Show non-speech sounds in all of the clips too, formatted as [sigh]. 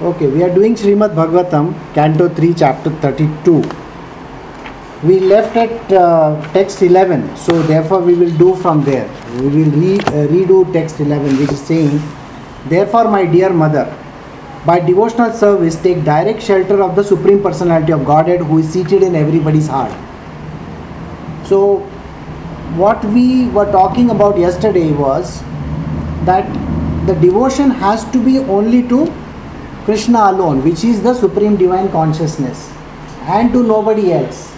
Okay, we are doing Srimad Bhagavatam, Canto 3, Chapter 32. We left at uh, text 11, so therefore we will do from there. We will re- uh, redo text 11, which is saying, Therefore, my dear mother, by devotional service, take direct shelter of the Supreme Personality of Godhead who is seated in everybody's heart. So, what we were talking about yesterday was that the devotion has to be only to Krishna alone, which is the Supreme Divine Consciousness, and to nobody else.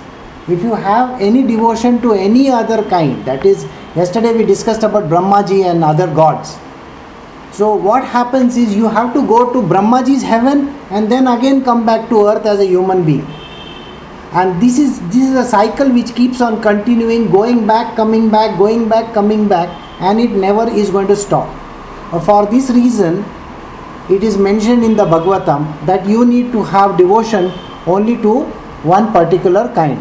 If you have any devotion to any other kind, that is, yesterday we discussed about Brahmaji and other gods. So, what happens is you have to go to Brahmaji's heaven and then again come back to earth as a human being. And this is this is a cycle which keeps on continuing, going back, coming back, going back, coming back, and it never is going to stop. Uh, For this reason, it is mentioned in the Bhagavatam that you need to have devotion only to one particular kind.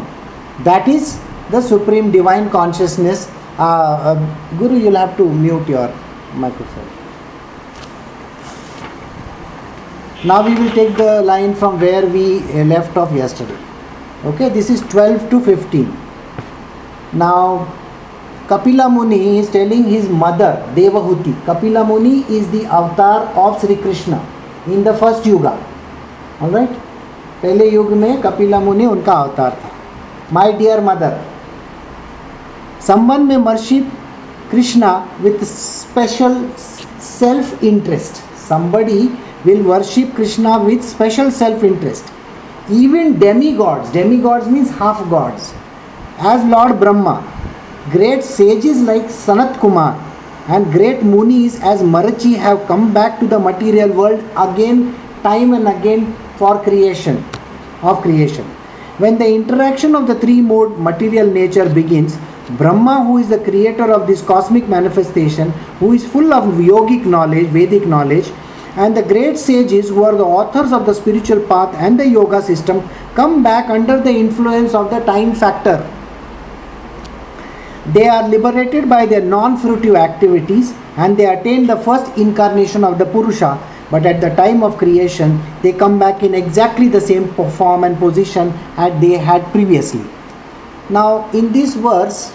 That is the supreme divine consciousness. Uh, uh, Guru, you'll have to mute your microphone. Now we will take the line from where we uh, left off yesterday. Okay, this is 12 to 15. Now, Kapila मुनि is telling his mother Devahuti. Kapila Muni is the avatar of Sri Krishna in the first yuga. All right. पहले युग में कपिला मुनि उनका अवतार था my dear mother संबंध में Maharshi Krishna with special self interest somebody will worship Krishna with special self interest even demi gods demi gods means half gods as lord Brahma great sages like sanat kumar and great munis as marachi have come back to the material world again time and again for creation of creation. When the interaction of the three mode material nature begins brahma who is the creator of this cosmic manifestation who is full of yogic knowledge vedic knowledge and the great sages who are the authors of the spiritual path and the yoga system come back under the influence of the time factor they are liberated by their non fruitive activities and they attain the first incarnation of the Purusha. But at the time of creation, they come back in exactly the same form and position as they had previously. Now, in this verse,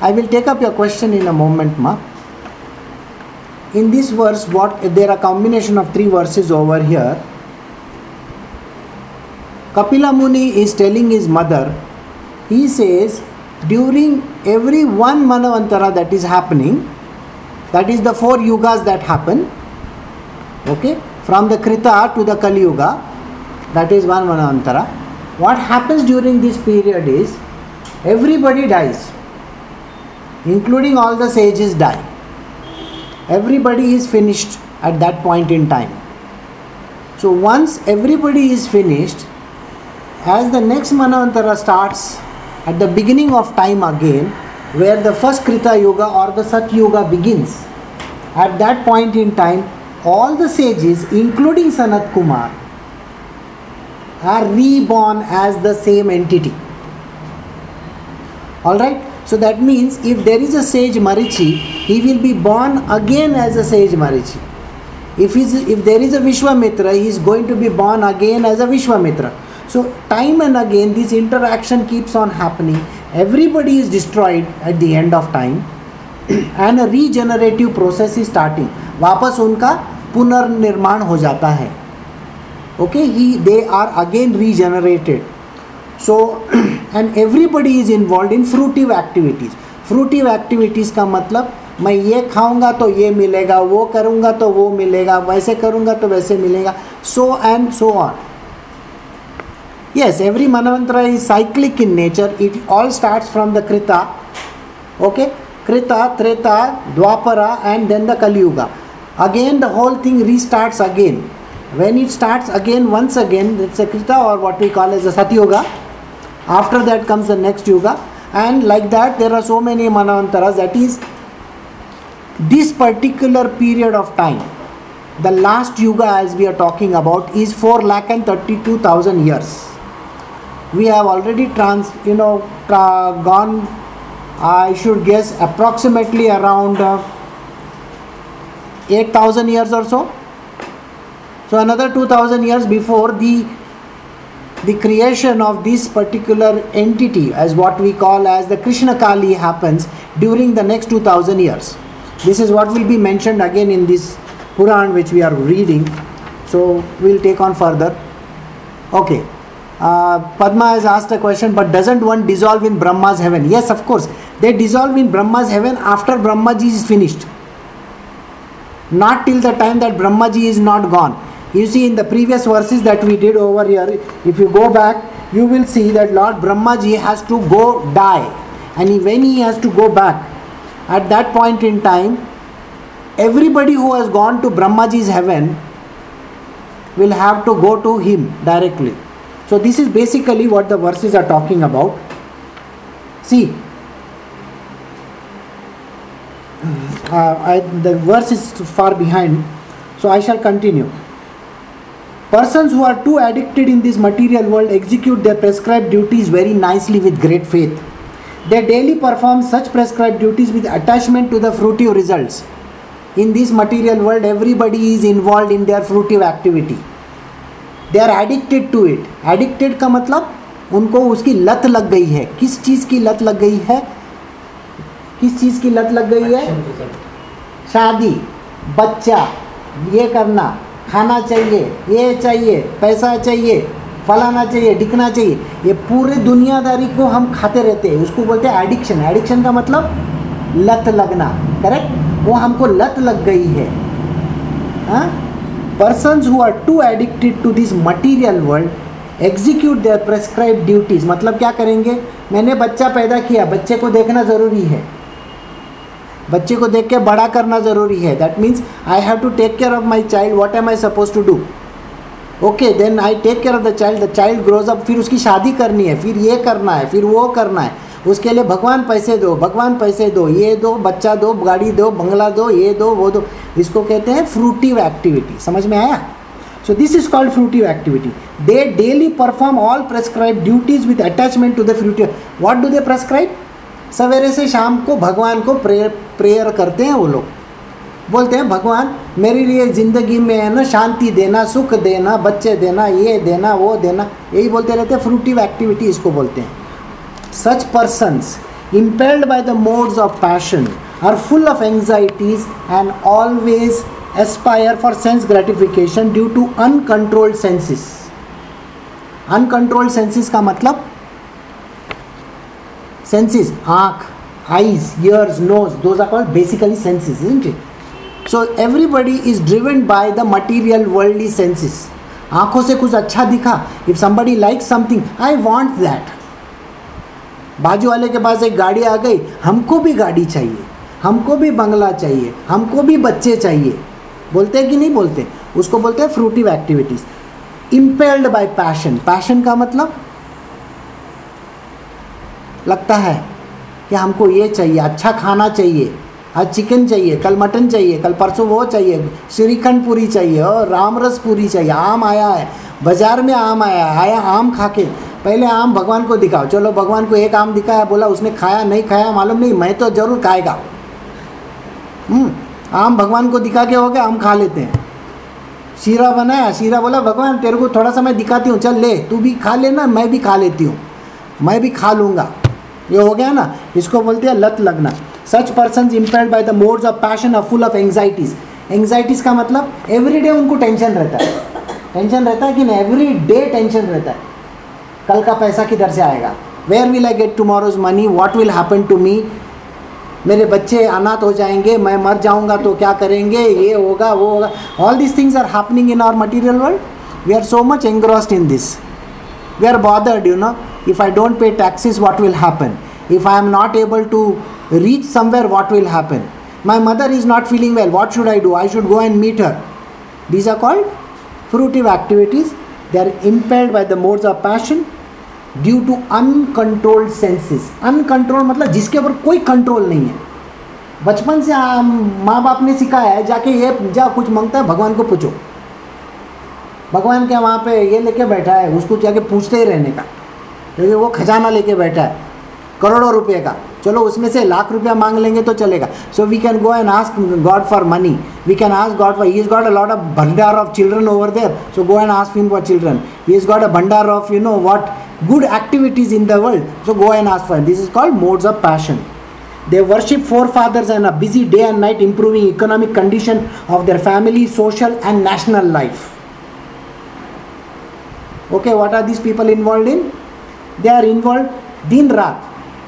I will take up your question in a moment, Ma. In this verse, what there are combination of three verses over here. Kapila Muni is telling his mother, he says, during every one Manavantara that is happening, that is the four yugas that happen, okay, from the Krita to the Kali Yuga, that is one Manavantara. What happens during this period is everybody dies, including all the sages die. Everybody is finished at that point in time. So once everybody is finished, as the next Manavantara starts at the beginning of time again, where the first Krita Yuga or the Sat Yuga begins, at that point in time, all the sages, including Sanat Kumar, are reborn as the same entity. Alright? So that means if there is a sage Marichi, he will be born again as a sage Marichi. If, if there is a Vishwamitra, he is going to be born again as a Vishwamitra. So, time and again, this interaction keeps on happening. Everybody is destroyed at the end of time, and a regenerative process is starting. वापस उनका पुनर्निर्माण हो जाता है okay he they are again regenerated so and everybody is involved in fruitive activities fruitive activities का मतलब मैं ये खाऊँगा तो ये मिलेगा वो करूँगा तो वो मिलेगा वैसे करूँगा तो वैसे मिलेगा so and so on yes every manavantara is cyclic in nature. It all starts from the krita okay? Krita treta dwapara and then the kali yuga. Again the whole thing restarts again. When it starts again once again it's a krita or what we call as a satyuga after that comes the next yuga. And like that there are so many manavantaras. That is this particular period of time the last yuga as we are talking about is 4 lakh and 32000 years we have already trans you know tra- gone i should guess approximately around uh, 8000 years or so So another 2000 years before the the creation of this particular entity as what we call as the Krishna Kali happens during the next 2000 years. This is what will be mentioned again in this Puran which we are reading. So we'll take on further. Okay. Uh, Padma has asked a question, but doesn't one dissolve in Brahma's heaven? Yes, of course. They dissolve in Brahma's heaven after Brahmaji is finished. Not till the time that Brahmaji is not gone. You see, in the previous verses that we did over here, if you go back, you will see that Lord Brahmaji has to go die. And he, when he has to go back, at that point in time, everybody who has gone to Brahmaji's heaven will have to go to him directly. So, this is basically what the verses are talking about. See, uh, I, the verse is far behind, so I shall continue. Persons who are too addicted in this material world execute their prescribed duties very nicely with great faith. They daily perform such prescribed duties with attachment to the fruitive results. In this material world, everybody is involved in their fruitive activity. They are addicted to it addicted का मतलब उनको उसकी लत लग गई है। किस चीज़ की लत लग गई है? किस चीज़ की लत लग गई है? शादी बच्चा ये करना खाना चाहिए ये चाहिए पैसा चाहिए फलाना चाहिए दिखना चाहिए। ये पूरे दुनियादारी को हम खाते रहते हैं। उसको बोलते हैं एडिक्शन एडिक्शन का मतलब लत लगना। करेक्ट वो हमको लत लग गई है। हाँ? Persons who are too addicted to this material world execute their prescribed duties मतलब क्या करेंगे? मैंने बच्चा पैदा किया, बच्चे को देखना ज़रूरी है। बच्चे को देख के बड़ा करना ज़रूरी है। That means I have to take care of my child what am I supposed to do okay then I take care of the child the child grows up फिर उसकी शादी करनी है, फिर ये करना है, फिर वो करना है। उसके लिए भगवान पैसे दो, भगवान पैसे दो, ये दो, बच्चा दो, गाड़ी दो, बंगला दो, ये दो, वो दो। इसको कहते हैं फ्रूटिव एक्टिविटी समझ में आया? So this is called fruitive activity they daily perform all prescribed duties with attachment to the fruitive what do they prescribe सवेरे से शाम को भगवान को प्रेयर प्रेयर करते हैं वो लोग। बोलते हैं, भगवान, मेरे लिए ज़िंदगी में है ना, शांति देना, सुख देना, बच्चे देना, ये देना, वो देना। यही बोलते रहते हैं फ्रूटिव एक्टिविटी इसको बोलते हैं। Such persons impelled by the modes of passion are full of anxieties and always aspire for sense gratification due to uncontrolled senses uncontrolled senses का मतलब? सेंसिस आँख आईज ईयर्स नोज़ दो basically senses is it So, everybody is driven by the material worldly senses. आँखों से कुछ अच्छा दिखा। If somebody like something I want that बाजू वाले के पास एक गाड़ी आ गई, हमको भी गाड़ी चाहिए। हमको भी बंगला चाहिए। हमको भी बच्चे चाहिए। बोलते हैं कि नहीं बोलते? उसको बोलते हैं fruitive activities impelled by passion passion का मतलब लगता है कि हमको ये चाहिए अच्छा खाना चाहिए। आज चिकन चाहिए कल मटन चाहिए कल परसों वो चाहिए श्रीखंड पूरी चाहिए और रामरस पूरी चाहिए। आम आया है बाज़ार में आम आया है आया आम खा के पहले आम भगवान को दिखाओ। चलो भगवान को एक आम दिखाया बोला उसने खाया नहीं खाया मालूम नहीं मैं तो ज़रूर खाएगा। हम्म, आम भगवान को दिखा के हो गया हम खा लेते हैं। शीरा बनाया शीरा बोला भगवान तेरे को थोड़ा सा मैं दिखाती हूँ चल ले तू भी खा लेना मैं भी खा लेती हूँ मैं भी खा लूँगा। ये हो गया ना इसको बोलते हैं लत लगना। Such person impelled by the modes of passion full of anxieties anxieties का मतलब एवरी डे उनको टेंशन रहता है। टेंशन रहता है कि नहीं एवरी डे टेंशन रहता है। कल का पैसा किधर से आएगा? Where will I get tomorrow's money what will happen to me मेरे बच्चे अनाथ हो जाएँगे मैं मर जाऊँगा तो क्या करेंगे? ये होगा वो होगा। All this things are happening in our material world we are so much engrossed in this we are bothered you know if I don't pay taxes, what will happen if I am not able to reach somewhere, what will happen? My mother is not feeling well, what should I do? I should go and meet her. These are called fruitive activities. They are impelled by the modes of passion due to uncontrolled senses uncontrol मतलब जिसके ऊपर कोई control नहीं है बचपन से माँ बाप ने सिखाया है जाके ये जा कुछ माँगता है भगवान को पूछो भगवान क्या वहाँ पे ये लेके बैठा है उसको जाके पूछते ही रहने का क्योंकि वो खजाना लेके बैठा है करोड़ों रुपए का। चलो उसमें से लाख रुपया मांग लेंगे तो चलेगा। So we can go and ask God for money we can ask God for he is got a lot of भंडार of children over there so go and ask him for children he is got a भंडार of you know what good activities in the world so go and ask for this is called modes of passion they worship forefathers and a busy day and night improving economic condition of their family social and national life okay what are this people involve in they are involve दिन रात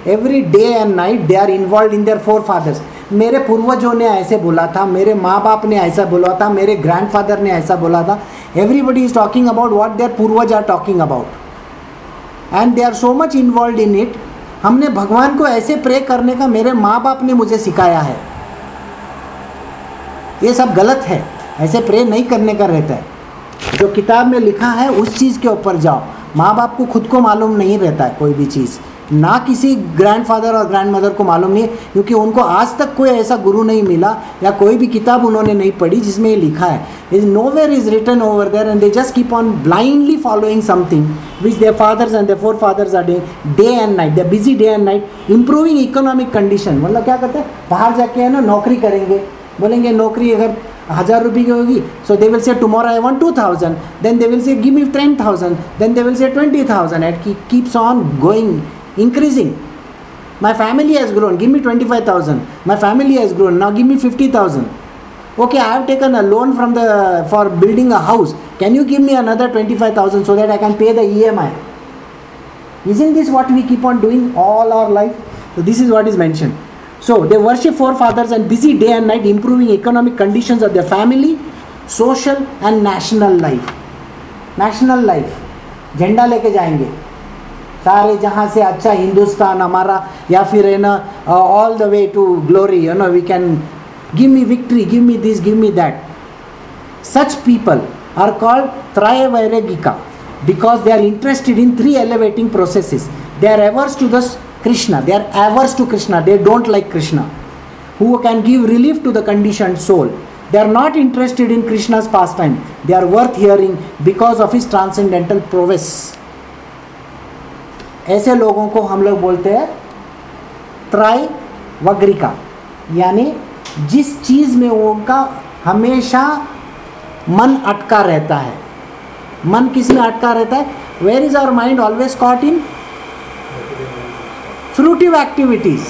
every day and night they are involve in their forefathers मेरे पूर्वजों ने ऐसे बोला था, मेरे माँ बाप ने ऐसा बोला था, मेरे ग्रैंडफादर ने ऐसा बोला था। Everybody is talking about what their पूर्वज are talking about and they are so much involve in it हमने भगवान को ऐसे प्रे करने का मेरे माँ बाप ने मुझे सिखाया है। ये सब गलत है। ऐसे प्रे नहीं करने का रहता है। जो किताब में लिखा है, उस चीज़ के ऊपर जाओ। माँ बाप को खुद को मालूम नहीं रहता है कोई भी चीज़। ना किसी ग्रैंडफादर और ग्रैंड मदर को मालूम नहीं है, क्योंकि उनको आज तक कोई ऐसा गुरु नहीं मिला, या कोई भी किताब उन्होंने नहीं पढ़ी जिसमें ये लिखा है। Is no where is return over there and they just keep on blindly following something which their fathers and their forefathers are day day and night they busy day and night improving economic condition मतलब क्या करते हैं? बाहर जाके है ना, नौकरी करेंगे। बोलेंगे, नौकरी अगर हज़ार रुपये की होगी so they will say tomorrow I want two thousand then they will say give me ten thousand then they will say twenty thousand it keeps on going increasing. My family has grown, give me 25,000. My family has grown, now give me 50,000. Okay, I have taken a loan from the for building a house. Can you give me another 25,000 so that I can pay the EMI? Isn't this what we keep on doing all our life? So this is what is mentioned. So they worship forefathers and busy day and night improving economic conditions of their family, social and national life. National life. झंडा लेके जाएंगे सारे जहाँ से अच्छा हिंदुस्तान हमारा या फिर है ना all the way to glory you know we can give me victory give me this give me that such people are called त्रयवैरगिका because they are interested in three elevating processes they are averse to the krishna they are averse to krishna they don't like krishna who can give relief to the conditioned soul they are not interested in krishna's pastime they are worth hearing because of his transcendental prowess ऐसे लोगों को हम लोग बोलते हैं त्राय वग्रिका यानी जिस चीज़ में उनका हमेशा मन अटका रहता है। मन किसमें अटका रहता है? Where is our mind always caught in fruitive activities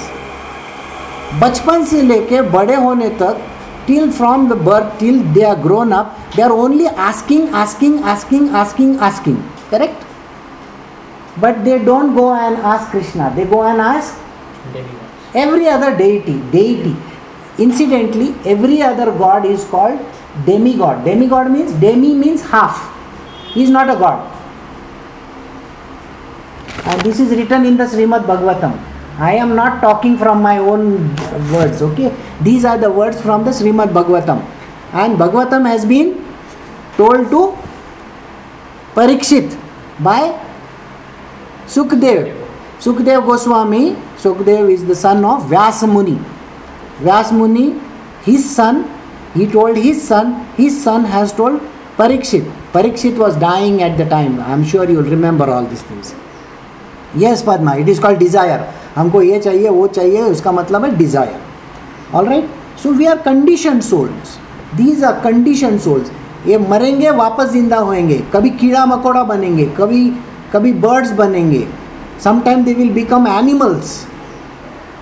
बचपन से लेके बड़े होने तक till from the birth till they are grown up they are only asking asking asking asking asking correct but they don't go and ask krishna. They go and ask every other deity deity. Incidentally every other god is called demigod. Demigod means demi means half. He is not a god. And this is written in the srimad bhagavatam. I am not talking from my own words okay? These are the words from the srimad bhagavatam. And bhagavatam has been told to parikshit by Sukhdev Sukhdev Goswami Sukhdev is the son of Vyas Muni Vyas Muni his son he told his son his son has told Parikshit Parikshit was dying at the time I am sure you'll remember all this things yes Padma it is called desire हमको ये चाहिए, वो चाहिए, उसका मतलब है desire all right so we are condition souls these are condition souls ये मरेंगे, वापस ज़िंदा होएँगे. कभी कीड़ा मकोड़ा बनेंगे, कभी कभी बर्ड्स बनेंगे. Sometime they will become animals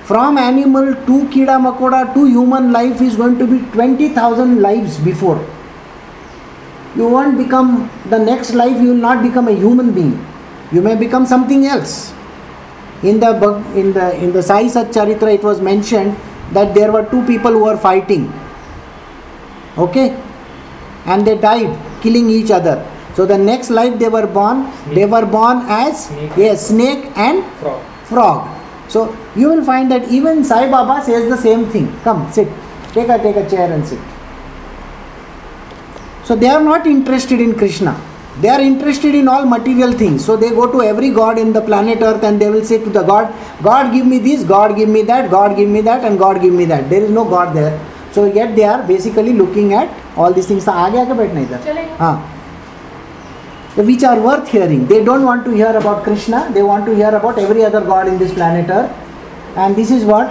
from animal to कीड़ा मकोड़ा to human life is going to be twenty thousand life before you won't become the next life you will not become a human being you may become something else in दग in the in the Sai Satcharitra it was mention that there are two people who're fighting okay and they died killing each other so the next life they were born they were born as Snake. yes snake and Frog. frog so you will find that even sai baba says the same thing come sit take a take a chair and sit so they are not interested in Krishna. They are interested in all material things. So they go to every god in the planet Earth and they will say to the God, God give me this, God give me that, God give me that, and God give me that. There is no God there. So yet they are basically looking at all these things. आगे आके बैठना इधर चलेगा। हाँ which are worth hearing. They don't want to hear about Krishna. They want to hear about every other god in this planet Earth. And this is what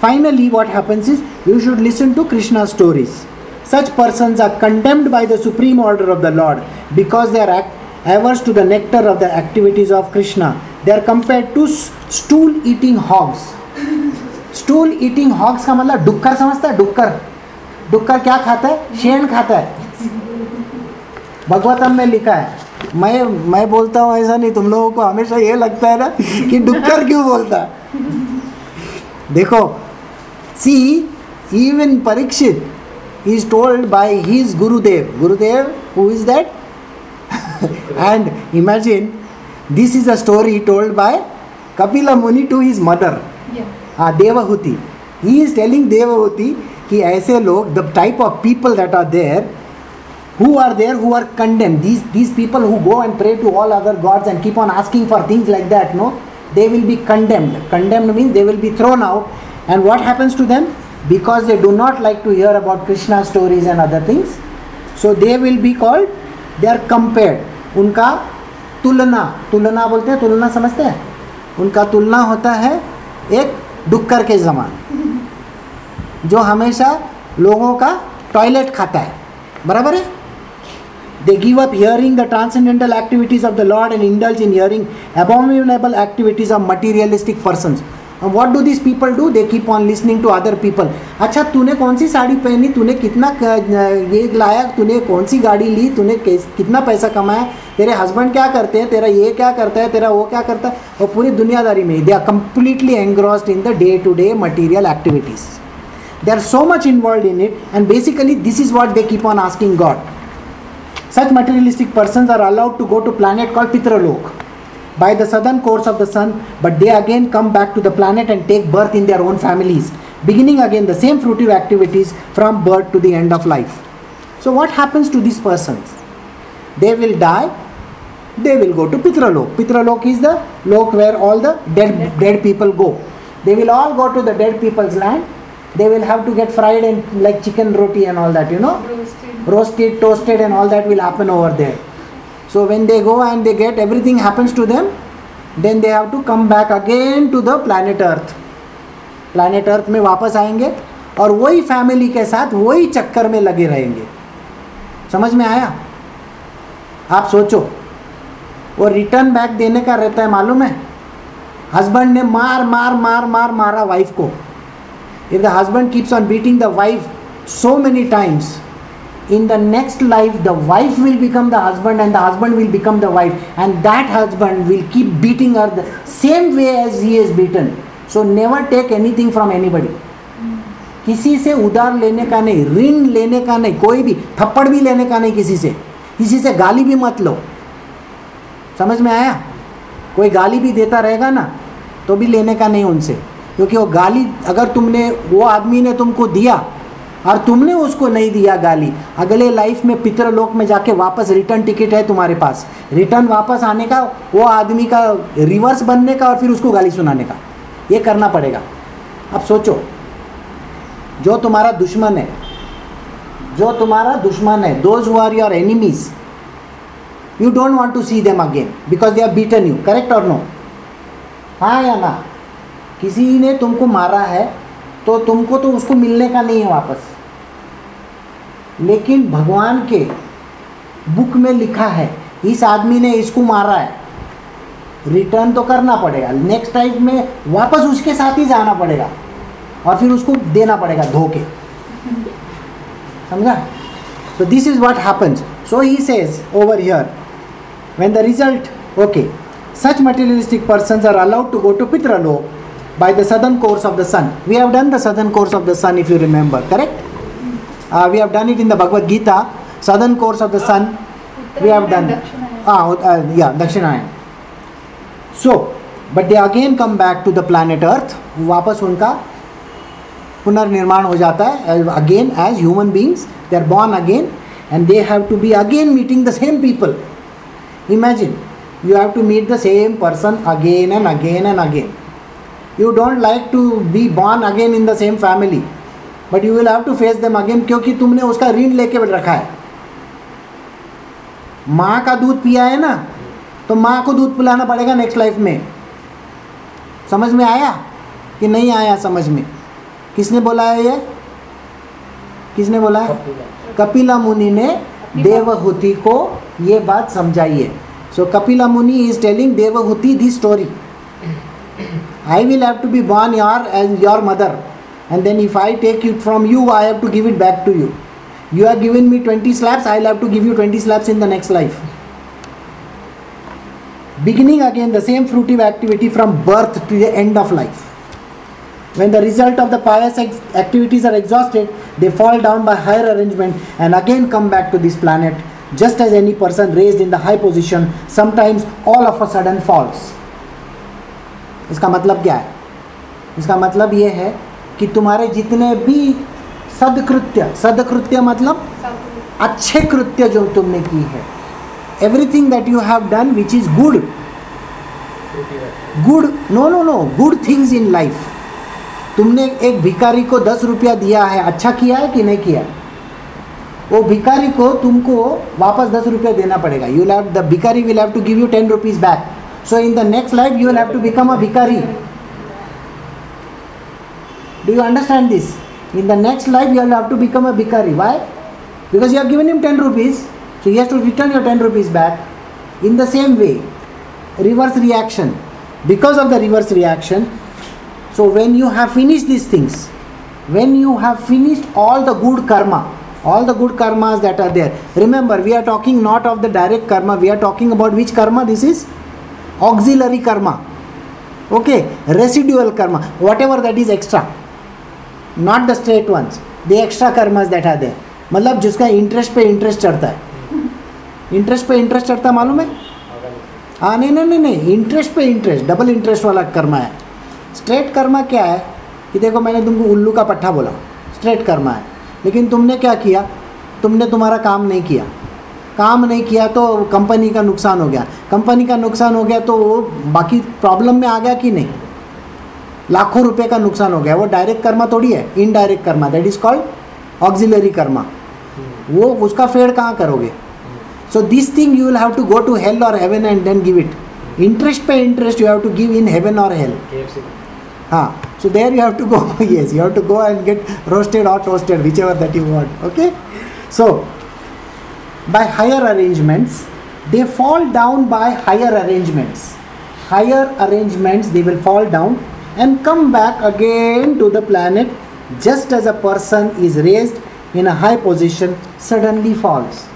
finally what happens is you should listen to Krishna's stories. Such persons are condemned by the supreme order of the Lord because they are act- averse to the nectar of the activities of Krishna. They are compared to stool eating hogs. Stool eating hogs का मतलब डुक्कर समझता है डुक्कर डुक्कर क्या खाता है शेण खाता है भगवतम में लिखा है। मैं मैं बोलता हूँ ऐसा नहीं तुम लोगों को हमेशा ये लगता है ना कि डुक्कर क्यों बोलता देखो see even Parikshit is told by his Gurudev Gurudev who is that and imagine this is a story told by Kapil Muni to his mother हाँ Devahuti he is telling Devahuti कि ऐसे लोग the type of people that are there who are there who are condemned these these people who go and pray to all other gods and keep on asking for things like that no they will be condemned condemned means they will be thrown out and what happens to them because they do not like to hear about krishna stories and other things so they will be called they are compared उनका तुलना तुलना बोलते हैं तुलना समझते हैं उनका तुलना होता है एक डुक्कर के समान जो हमेशा लोगों का टॉयलेट खाता है बराबर है they give up hearing the transcendental activities of the lord and indulge in hearing abominable activities of materialistic persons what do this people do they keep on listening to other people अच्छा तूने कौन सी साड़ी पहनी? तूने कितना ये लाया? तूने कौन सी गाड़ी ली? तूने कितना पैसा कमाया? तेरे हस्बैंड क्या करते हैं? तेरा ये क्या करता है? तेरा वो क्या करता है? और पूरी दुनियादारी में they are completely engrossed in the day to day material activities they are so much involved in it and basically this is what they keep on asking god. Such materialistic persons are allowed to go to planet called pitralok by the southern course of the sun but they again come back to the planet and take birth in their own families beginning again the same fruitive activities from birth to the end of life. So what happens to these persons? They will die. They will go to pitralok. Pitralok is the lok where all the dead dead people go. They will all go to the dead people's land they will have to get fried and like chicken roti and all that you know Roasted. roasted toasted and all that will happen over there so when they go and they get everything happens to them then they have to come back again to the planet earth planet earth में वापस आएँगे और वही family के साथ वही चक्कर में लगे रहेंगे समझ में आया आप सोचो वो रिटर्न बैक देने का रहता है मालूम है हस्बैंड ने मार मार मार मार मारा वाइफ को if the husband keeps on beating the wife so many times in the next life the wife will become the husband and the husband will become the wife and that husband will keep beating her the same way as he is beaten so never take anything from anybody किसी से उधार लेने का नहीं ऋण लेने का नहीं कोई भी थप्पड़ भी लेने का नहीं किसी से किसी से गाली भी मत लो समझ में आया कोई गाली भी देता रहेगा ना तो भी लेने का नहीं उनसे क्योंकि वो गाली, अगर तुमने, वो आदमी ने तुमको दिया और तुमने उसको नहीं दिया गाली, अगले लाइफ में पितरलोक में जाके वापस रिटर्न टिकट है तुम्हारे पास। रिटर्न वापस आने का, वो आदमी का रिवर्स बनने का और फिर उसको गाली सुनाने का। ये करना पड़ेगा। अब सोचो, जो तुम्हारा दुश्मन है, जो तुम्हारा दुश्मन है those who are your enemies you don't want to see them again because they are beaten you correct और नो हाँ या ना? किसी ने तुमको मारा है तो तुमको तो उसको मिलने का नहीं है वापस। लेकिन भगवान के बुक में लिखा है, इस आदमी ने इसको मारा है। रिटर्न तो करना पड़ेगा, नेक्स्ट टाइम में वापस उसके साथ ही जाना पड़ेगा, और फिर उसको देना पड़ेगा धोके समझा? So this is what happens. So he says over here, when the result, okay, such materialistic persons are allowed to go to pitralok by the southern course of the sun we have done the southern course of the sun if you remember correct uh, we have done it in the bhagavad gita southern course of the sun we have done ah uh, yeah dakshinayan so but they again come back to the planet earth वापस उनका पुनर्निर्माण हो जाता है again as human beings they are born again and they have to be again meeting the same people imagine you have to meet the same person again and again and again you don't like to be born again in the same family but you will have to face them again क्योंकि तुमने उसका ऋण लेके रखा है। माँ का दूध पिया है ना तो माँ को दूध पिलाना पड़ेगा नेक्स्ट लाइफ में। समझ में आया कि नहीं आया समझ में? किसने बोला है ये? किसने बोला है? कपिला मुनि ने देवहूति को ये बात समझाई है। So Kapila Muni is telling Devahuti the story I will have to be born your, as your mother. And then if I take it from you, I have to give it back to you. You are giving me 20 slaps, I'll have to give you 20 slaps in the next life. Beginning again the same fruitive activity from birth to the end of life. When the result of the pious activities are exhausted, they fall down by higher arrangement and again come back to this planet, just as any person raised in the high position sometimes all of a sudden falls. इसका मतलब क्या है? इसका मतलब ये है कि तुम्हारे जितने भी सदकृत्य सदकृत्य मतलब अच्छे कृत्य जो तुमने की है everything that you have done which is good good no no no good things in life तुमने एक भिकारी को दस रुपया दिया है अच्छा किया है कि नहीं किया वो भिकारी को तुमको वापस दस रुपया देना पड़ेगा। यू लैव द भिकारी will have to give you ten rupees back So in the next life, you will have to become a vikari. Do you understand this? In the next life, you will have to become a vikari. Why? Because you have given him 10 rupees, so he has to return your 10 rupees back. In the same way, reverse reaction. Because of the reverse reaction, so when you have finished these things, when you have finished all the good karma, all the good karmas that are there, remember we are talking not of the direct karma, we are talking about which karma this is auxiliary karma, okay, residual karma, whatever that is extra not the straight ones the extra karmas that are there मतलब जिसका interest पे interest चढ़ता है। Interest पे interest चढ़ता है मालूम है? हाँ नहीं नहीं नहीं नहीं इंटरेस्ट पे इंटरेस्ट डबल इंटरेस्ट वाला कर्मा है। स्ट्रेट कर्मा क्या है? कि देखो, मैंने तुमको उल्लू का पट्टा बोला स्ट्रेट कर्मा है। लेकिन तुमने क्या किया? तुमने तुम्हारा काम नहीं किया। काम नहीं किया तो कंपनी का नुकसान हो गया। कंपनी का नुकसान हो गया तो वो बाकी प्रॉब्लम में आ गया कि नहीं? लाखों रुपए का नुकसान हो गया। वो डायरेक्ट कर्मा थोड़ी है indirect karma that is called auxiliary karma. वो उसका फेड कहाँ करोगे? So this thing you will have to go to hell और heaven and then give it interest pay interest you have to give in heaven और hell हाँ so there you have to go [laughs] yes you have to go and get roasted or toasted whichever that you want okay? So by higher arrangements they fall down by higher arrangements higher arrangements they will fall down and come back again to the planet just as a person is raised in a high position suddenly falls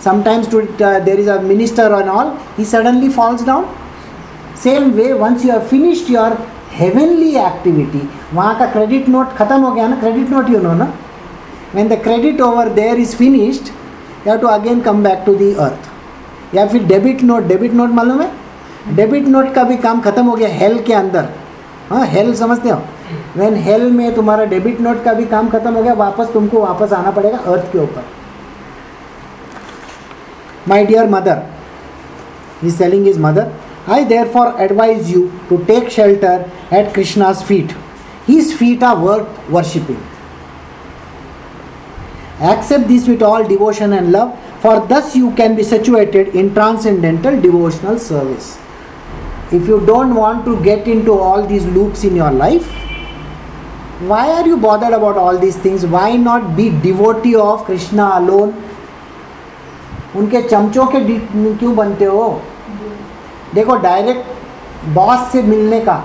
sometimes to, uh, there is a minister and all he suddenly falls down same way once you have finished your heavenly activity वहाँ का credit note खत्म हो गया ना credit note you know ना when the credit over there is finished you to again come back to the earth या फिर debit note debit note मालूम है? डेबिट नोट का भी काम खत्म हो गया हेल के अंदर। हाँ हेल समझते हो? वेन हेल में तुम्हारा डेबिट नोट का भी काम खत्म हो गया, वापस तुमको वापस आना पड़ेगा अर्थ के ऊपर। My dear mother is selling is mother I therefore advise you to take shelter at Krishna's feet his feet are worth worshipping accept this with all devotion and love for thus you can be situated in transcendental devotional service if you don't want to get into all these loops in your life why are you bothered about all these things why not be devotee of krishna alone उनके चमचों के क्यों बनते हो देखो direct boss से मिलने का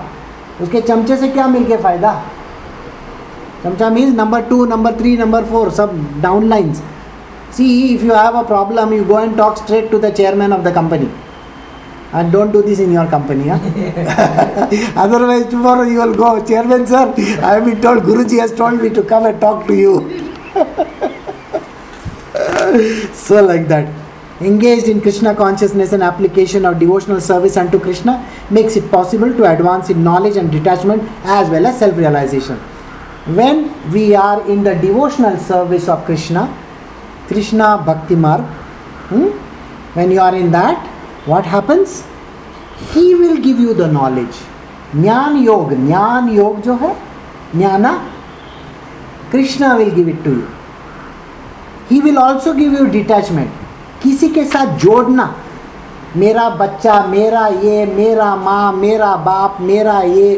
उसके चमचे से क्या मिल के फ़ायदा Samcha means number 2, number 3, number 4, some downlines. See, if you have a problem, you go and talk straight to the chairman of the company. And don't do this in your company. [laughs] Otherwise, tomorrow you will go, Chairman, sir, I have been told, Guruji has told me to come and talk to you. [laughs] so, like that. Engaged in Krishna consciousness and application of devotional service unto Krishna makes it possible to advance in knowledge and detachment as well as self realization. When we are in the devotional service of krishna krishna bhakti marg hmm? when you are in that what happens he will give you the knowledge ज्ञान योग ज्ञान योग जो है ज्ञाना Krishna will give it to you he will also give you detachment किसी के साथ जोड़ना मेरा बच्चा मेरा ये मेरा माँ मेरा बाप मेरा ये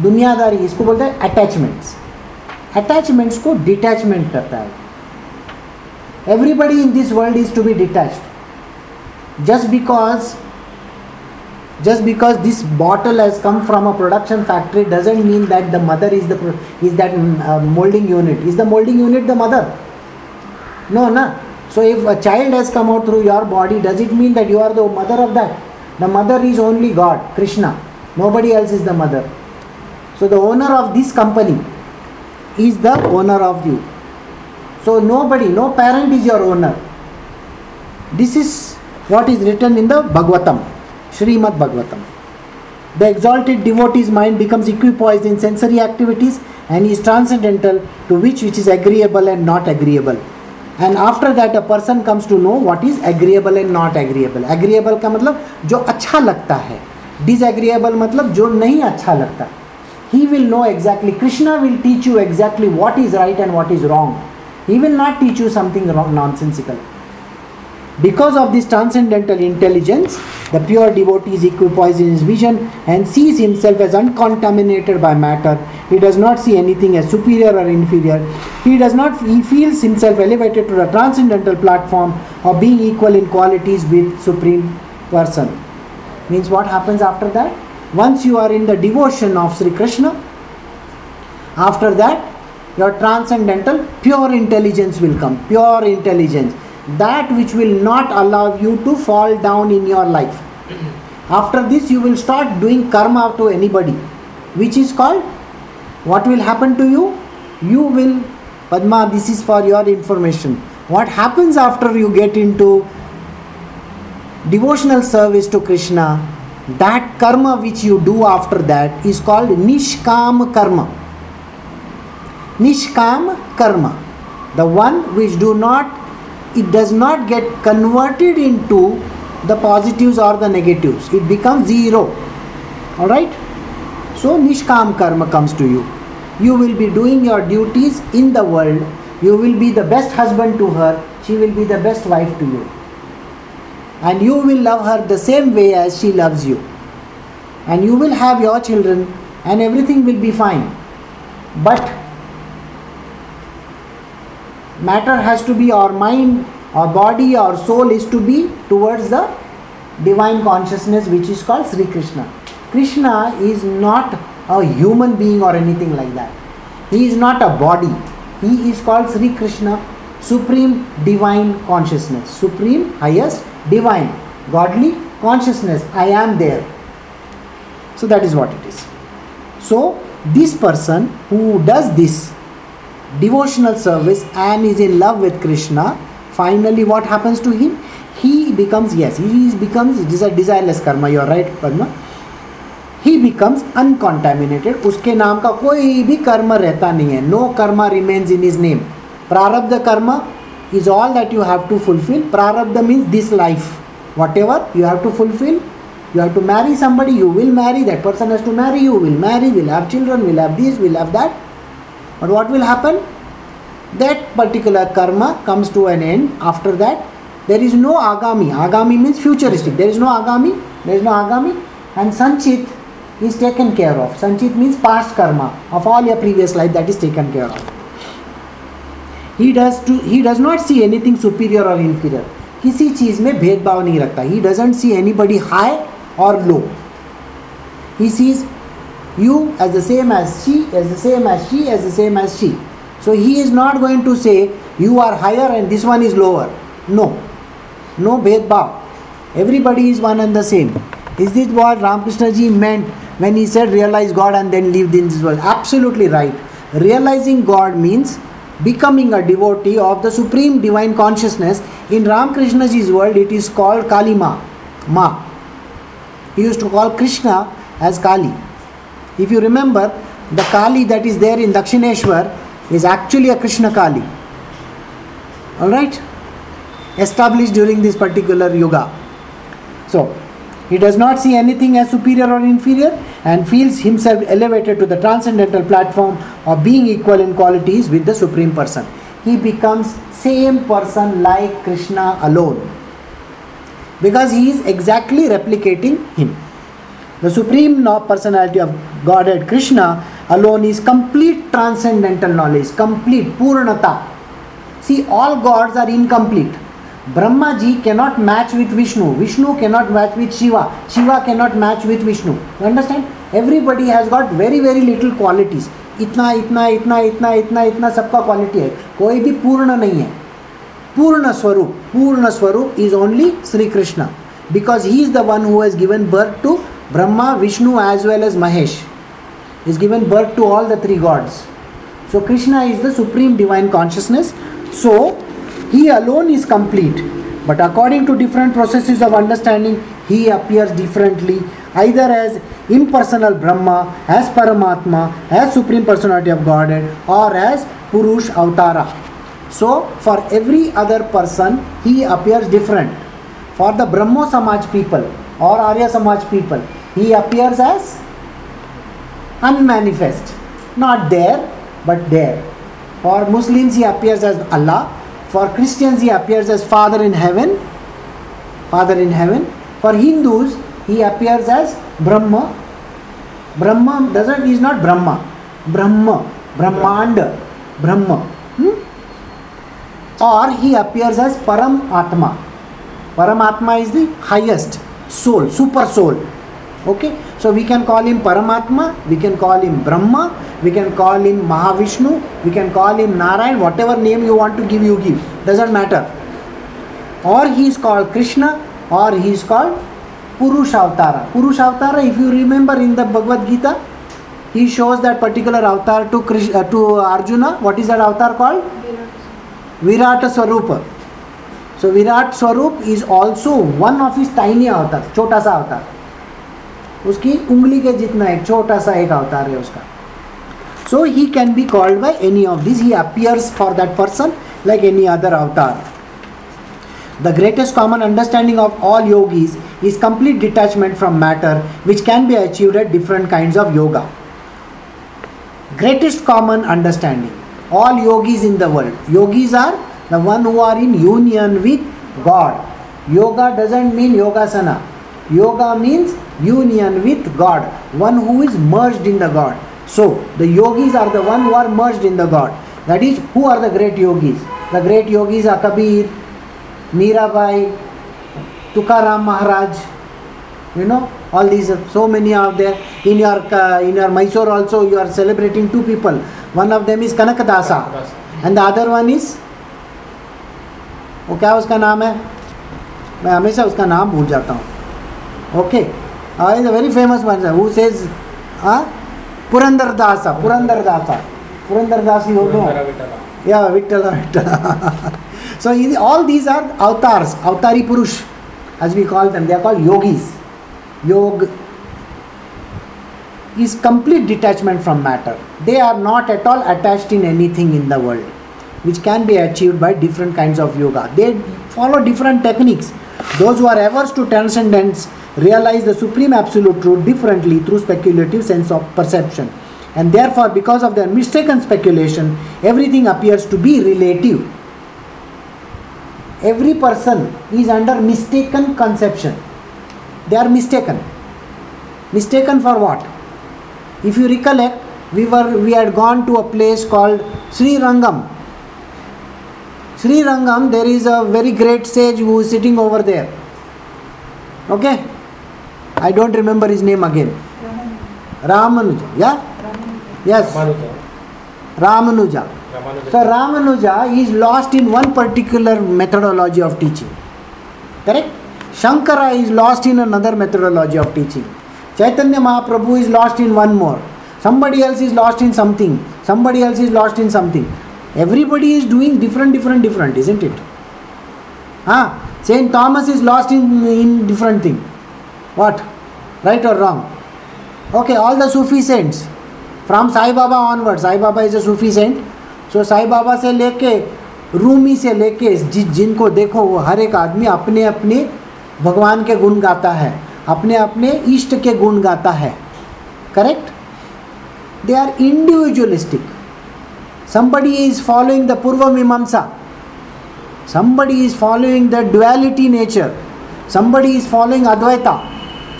दुनियादारी इसको बोलते हैं अटैचमेंट्स अटैचमेंट्स को डिटैचमेंट करता है everybody in this world is to be detached just because just because this bottle has come from a production factory doesn't mean that the mother is the is that uh, molding unit is the molding unit the mother no na so if a child has come out through your body does it mean that you are the mother of that the mother is only god krishna nobody else is the mother so the owner of this company is the owner of you so nobody no parent is your owner this is what is written in the bhagavatam Srimad Bhagavatam. The exalted devotee's mind becomes equipoised in sensory activities and is transcendental to which which is agreeable and not agreeable. And after that a person comes to know what is agreeable and not agreeable. Agreeable का मतलब जो अच्छा लगता है disagreeable मतलब जो नहीं अच्छा लगता He will know exactly. Krishna will teach you exactly what is right and what is wrong. He will not teach you something wrong, nonsensical. Because of this transcendental intelligence, the pure devotee is equipoised in his vision and sees himself as uncontaminated by matter. He does not see anything as superior or inferior. He does not he feels himself elevated to the transcendental platform of being equal in qualities with supreme person. Means what happens after that? Once you are in the devotion of Sri Krishna, after that your transcendental pure intelligence will come. Pure intelligence that which will not allow you to fall down in your life. After this, you will start doing karma to anybody, which is called what will happen to you? You will, Padma, this is for your information. What happens after you get into devotional service to Krishna? That karma which you do after that is called Nishkam karma. Nishkam karma. The one which do not it does not get converted into the positives or the negatives. It becomes zero. All right so nishkam karma comes to you. You will be doing your duties in the world. You will be the best husband to her. She will be the best wife to you and you will love her the same way as she loves you. And you will have your children and everything will be fine. But matter has to be our mind our body our soul is to be towards the divine consciousness which is called sri krishna. Krishna is not a human being or anything like that. He is not a body. He is called sri krishna supreme divine consciousness supreme highest divine godly consciousness i am there so that is what it is so this person who does this devotional service and is in love with Krishna, finally what happens to him? He becomes, yes, he becomes, it is a desireless karma, you are right, Padma. He becomes uncontaminated. उसके नाम का कोई भी कर्म रहता नहीं है no karma remains in his name प्रारब्ध कर्म is all that you have to fulfill. Prarabdha means this life. Whatever you have to fulfill, you have to marry somebody, you will marry, that person has to marry, you will marry, will have children, will have this, will have that. But what will happen? That particular karma comes to an end. After that, there is no agami. Agami means futuristic. There is no agami, there is no agami, and sanchit is taken care of. Sanchit means past karma of all your previous life that is taken care of. He does to he does not see anything superior or inferior. किसी चीज में भेदभाव नहीं रखता he doesn't see anybody high or low he sees you as the same as she, as the same as she, as the same as she. So he is not going to say you are higher and this one is lower. No, no bhav. Everybody is one and the same. Is this what Ramakrishna ji meant when he said realize God and then live in this world? Absolutely right. Realizing God means becoming a devotee of the supreme divine consciousness. In Ramakrishna ji's world, it is called Kali Ma. Ma. He used to call Krishna as Kali. If you remember, the Kali that is there in Dakshineshwar is actually a Krishna Kali. Alright? Established during this particular yoga. So, he does not see anything as superior or inferior and feels himself elevated to the transcendental platform of being equal in qualities with the Supreme Person. He becomes same person like Krishna alone because he is exactly replicating him. The Supreme Personality of Godhead Krishna alone is complete transcendental knowledge, complete Purnata. See, all gods are incomplete. Brahma ji cannot match with Vishnu. Vishnu cannot match with Shiva. Shiva cannot match with Vishnu. You understand? Everybody has got very very little qualities. इतना इतना इतना इतना इतना इतना सबका quality है कोई भी पूर्ण नहीं है पूर्ण स्वरूप पूर्ण स्वरूप is only Sri Krishna because he is the one who has given birth to Brahma, Vishnu as well as Mahesh. He's given birth to all the three gods. So Krishna is the supreme divine consciousness. So he alone is complete. But according to different processes of understanding, he appears differently, either as impersonal Brahma, as Paramatma, as Supreme Personality of Godhead, or as Purush Avatara. So for every other person, he appears different. For the Brahmo Samaj people or Arya Samaj people, he appears as unmanifest, not there but there. For Muslims, he appears as Allah. For Christians, he appears as Father in heaven. Father in heaven. For Hindus, he appears as Brahma. Brahma doesn't is not Brahma. Brahma, Brahmanda, Brahma. Hmm? Or he appears as Param Atma. Paramatma is the highest soul, super soul. Okay, so we can call him Paramatma, we can call him Brahma, we can call him Mahavishnu, we can call him Narayan, whatever name you want to give, you give. Doesn't matter. Or he is called Krishna, or he is called Purushavatara. Purushavatara, if you remember in the Bhagavad Gita, he shows that particular avatar to Krishna, uh, to Arjuna. What is that avatar called? Virata Swarupa. So Virat Swarup is also one of his tiny अवतार छोटा सा अवतार उसकी उंगली के जितना एक छोटा सा एक अवतार है उसका So he can be called by any of these. He appears for that person like any other avatar. The greatest common understanding of all yogis is complete detachment from matter, which can be achieved at different kinds of yoga. Greatest common understanding. All yogis in the world. Yogis are the one who are in union with God. Yoga doesn't mean yogasana. Yoga means union with God, one who is merged in the God. So the yogis are the one who are merged in the God. That is, who are the great yogis? The great yogis are Kabir, Mirabai, Tukaram Maharaj. You know, all these so many are there. In your uh, in your Mysore also, you are celebrating two people. One of them is Kanakadasa, and the other one is वो क्या उसका नाम है मैं हमेशा उसका नाम भूल जाता हूँ okay is a very famous one who says Purandar Purandaradasa Purandaradasa Purandaradasa you know yeah yeah, Vitthala so ಇದು ಆಲ್ ದೀಸ್ ಆರ್ ಅವತಾರ್ಸ್ ಅವತಾರಿ ಪುರುಷ್ as we call them, they are called yogis. Yog is complete detachment from matter. They are not at all attached in anything in the world, which can be achieved by different kinds of yoga. They follow different techniques. Those who are averse to transcendence realize the supreme absolute truth differently through speculative sense of perception. And therefore, because of their mistaken speculation, everything appears to be relative. Every person is under mistaken conception. They are mistaken. Mistaken for what? If you recollect, we were we had gone to a place called Sri Rangam. Sri Rangam, there is a very great sage who is sitting over there. Okay? I don't remember his name again. Ramanuja. Yeah? Yes. Ramanuja. So Ramanuja is lost in one particular methodology of teaching. Correct? Shankara is lost in another methodology of teaching. Chaitanya Mahaprabhu is lost in one more. Somebody else is lost in something. Somebody else is lost in something. Everybody is doing different, different, different, isn't it? Ah, Saint Thomas is lost in, in different thing. What? Right or wrong? Okay, all the Sufi saints. From Sai Baba onwards, Sai Baba is a Sufi saint. So Sai Baba से लेके रूमी से लेके जि, जिनको देखो वो हर एक आदमी अपने अपने भगवान के गुण गाता है अपने अपने इष्ट के गुण गाता है correct they are individualistic somebody is following the purva mimamsa somebody is following the duality nature somebody is following advaita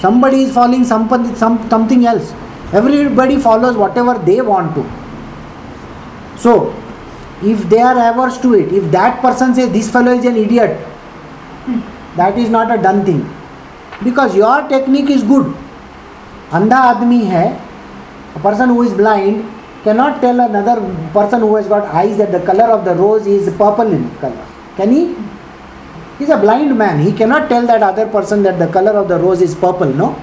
Somebody is following somebody, some, something else. Everybody follows whatever they want to. So, if they are averse to it, if that person says this fellow is an idiot, that is not a done thing. Because your technique is good. Andha admi hai, a person who is blind cannot tell another person who has got eyes that the color of the rose is purple in color. Can he? He's a blind man. He cannot tell that other person that the color of the rose is purple, no?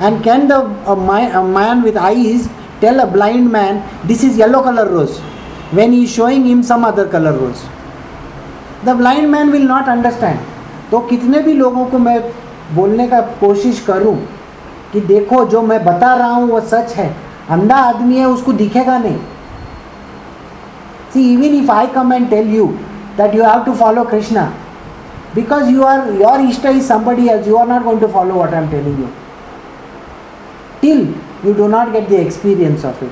And can the a, a man with eyes tell a blind man this is yellow color rose when he is showing him some other color rose? The blind man will not understand. तो कितने भी लोगों को मैं बोलने का कोशिश करूँ कि देखो जो मैं बता रहा हूँ वो सच है अंधा आदमी है उसको दिखेगा नहीं See, even if I come and tell you that you have to follow Krishna, because you are your Ishta is somebody else, you are not going to follow what I am telling you. Till you do not get the experience of it.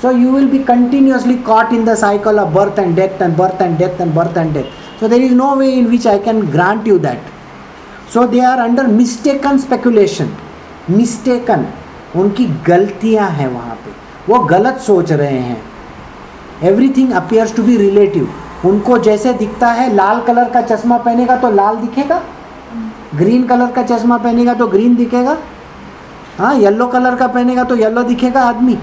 So you will be continuously caught in the cycle of birth and death and birth and death and birth and death. So there is no way in which I can grant you that. So they are under mistaken speculation. Mistaken. उनकी गलतियाँ हैं वहाँ पे वो गलत सोच रहे हैं everything appears to be relative उनको जैसे दिखता है लाल कलर का चश्मा पहनेगा तो लाल दिखेगा? ग्रीन कलर का चश्मा पहनेगा तो ग्रीन दिखेगा? हाँ येलो कलर का पहनेगा तो येलो दिखेगा आदमी?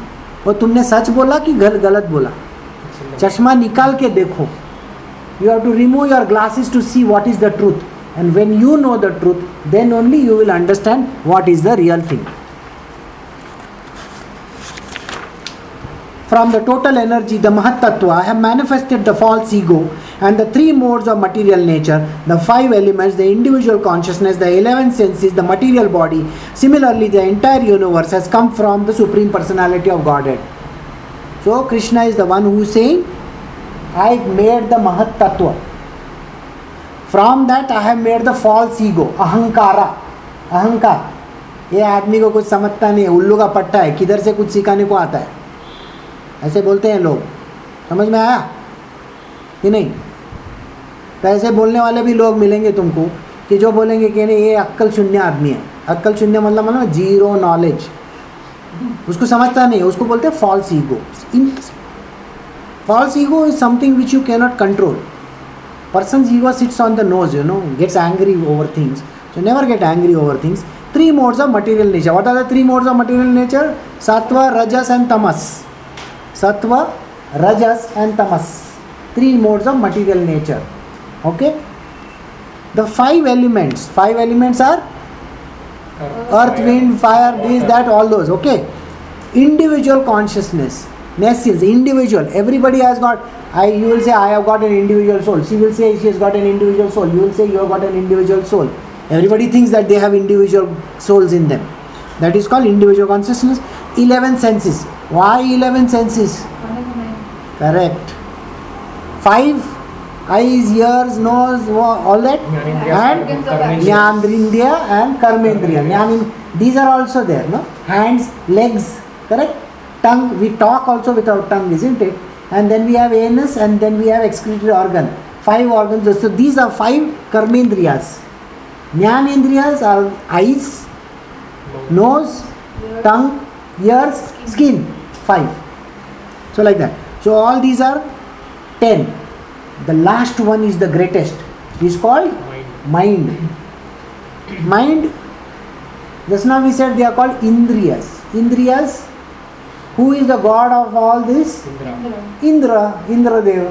और तुमने सच बोला कि गल, गलत बोला? चश्मा निकाल के देखो। You have to remove your glasses to see what is the truth and when you know the truth then only you will understand what is the real thing From the total energy, the Mahat Tattva, I have manifested the false ego and the three modes of material nature, the five elements, the individual consciousness, the eleven senses, the material body. Similarly, the entire universe has come from the Supreme Personality of Godhead. So, Krishna is the one who is saying, I made the Mahat Tattva. From that, I have made the false ego, Ahankara. Ahankar. ये आदमी को कुछ समझता नहीं है उल्लू का पट्टा है किधर से कुछ सिखाने को आता है ऐसे बोलते हैं लोग। समझ में आया? कि नहीं? तो ऐसे बोलने वाले भी लोग मिलेंगे तुमको कि जो बोलेंगे कि नहीं, ये अक्कल शून्य आदमी है। अक्कल शून्य मतलब मतलब ज़ीरो नॉलेज उसको समझता नहीं उसको बोलते हैं false ego in false ego is something which you cannot control person ego sits on the nose you know gets angry over things so never get angry over things three modes of material nature what are the three modes of material nature sattva rajas and tamas sattva rajas and tamas. Three modes of material nature. Okay? The five elements. Five elements are earth wind fire this that all those. Okay? Individual consciousness. Nescience individual. Everybody has got i you will say i have got an individual soul. She will say she has got an individual soul. You will say you have got an individual soul. Everybody thinks that they have individual souls in them. That is called individual consciousness. 11 senses why 11 senses correct five eyes ears nose all that and Jnanendriya and Karmendriya. Jnan, these are also there, no? Hands, legs, correct? Tongue, we talk also with our tongue, isn't it? And then we have anus and then we have excretory organ. Five organs. So these are five Karmendriyas. Jnanendriyas are eyes, nose, tongue, ears, skin. Five. So like that. So all these are ten. The last one is the greatest. Is called mind. Mind just now we said they are called indriyas. Indriyas who is the god of all this? Indra. Indra. Indra dev.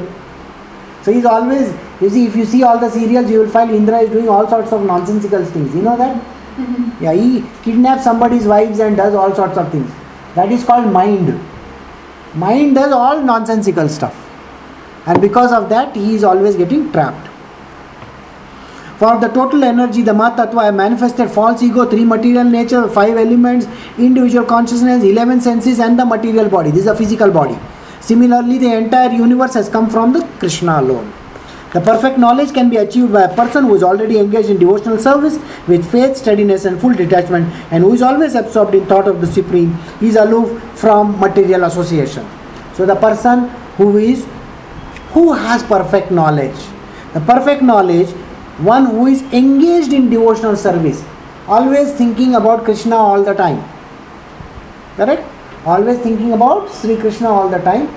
So he's always you see if you see all the serials you will find indra is doing all sorts of nonsensical things. You know that? Mm-hmm. Yeah he kidnaps somebody's wives and does all sorts of things that is called mind mind does all nonsensical stuff and because of that he is always getting trapped for the total energy, the Mahatattva, I manifested false ego, three material nature, five elements, individual consciousness, eleven senses, and the material body. This is a physical body. Similarly, the entire universe has come from the Krishna alone. The perfect knowledge can be achieved by a person who is already engaged in devotional service with faith, steadiness, and full detachment, and who is always absorbed in thought of the Supreme. He is aloof from material association. So, the person who is who has perfect knowledge, the perfect knowledge, one who is engaged in devotional service, always thinking about Krishna all the time. Correct? Always thinking about Sri Krishna all the time.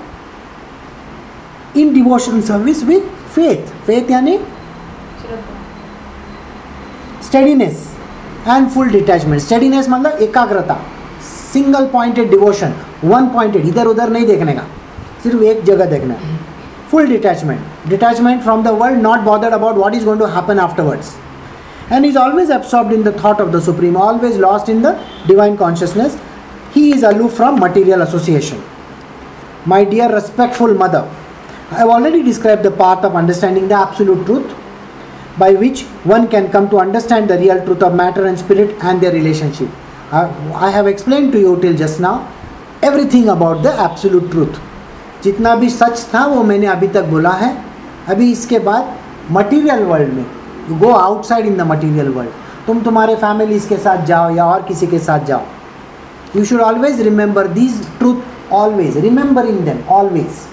In devotional service with faith faith यानी? Steadiness and full detachment steadiness मतलब एकाग्रता। Single pointed devotion one pointed इधर उधर नहीं देखने का। सिर्फ़ एक जगह देखना है। Full detachment detachment from the world not bothered about what is going to happen afterwards and is always absorb in the thought of the supreme always lost in the divine consciousness he is aloof from material association my dear respectful mother I have already described the path of understanding the absolute truth by which one can come to understand the real truth of matter and spirit and their relationship. I, I have explained to you till just now everything about the absolute truth. जितना भी सच था वो मैंने अभी तक बोला है अभी इसके बाद मटेरियल वर्ल्ड में you go outside in the material world तुम तुम्हारे फैमिलीज़ के साथ जाओ या और किसी के साथ जाओ you should always remember these truth always remembering them always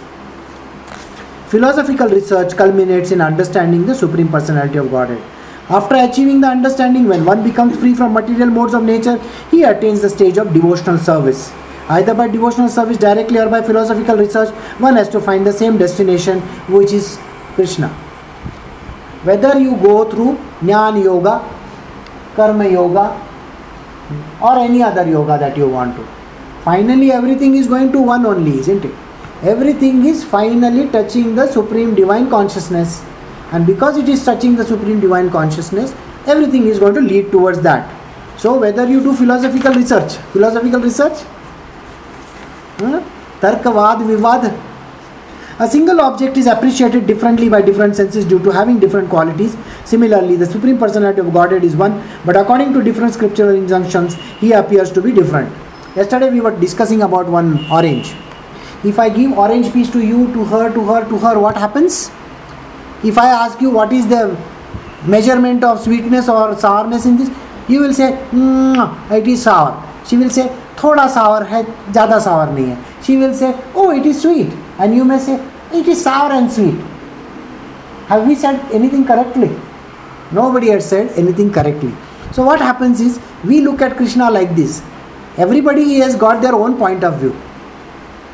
Philosophical research culminates in understanding the Supreme Personality of Godhead. After achieving the understanding, when one becomes free from material modes of nature, he attains the stage of devotional service. Either by devotional service directly or by philosophical research, one has to find the same destination, which is Krishna. Whether you go through Jnana Yoga, Karma Yoga, or any other yoga that you want to, finally everything is going to one only, isn't it? Everything is finally touching the Supreme Divine Consciousness. And because it is touching the Supreme Divine Consciousness, everything is going to lead towards that. So, whether you do philosophical research, philosophical research, huh? Tarkavad, Vivad, a single object is appreciated differently by different senses due to having different qualities. Similarly, the Supreme Personality of Godhead is one, but according to different scriptural injunctions, he appears to be different. Yesterday, we were discussing about one orange. If I give orange piece to you, to her, to her, to her, what happens? If I ask you what is the measurement of sweetness or sourness in this, you will say, mm, it is sour. She will say, thoda sour hai, jada sour nahi hai. She will say, oh, it is sweet. And you may say, it is sour and sweet. Have we said anything correctly? Nobody has said anything correctly. So, what happens is we look at Krishna like this. Everybody has got their own point of view.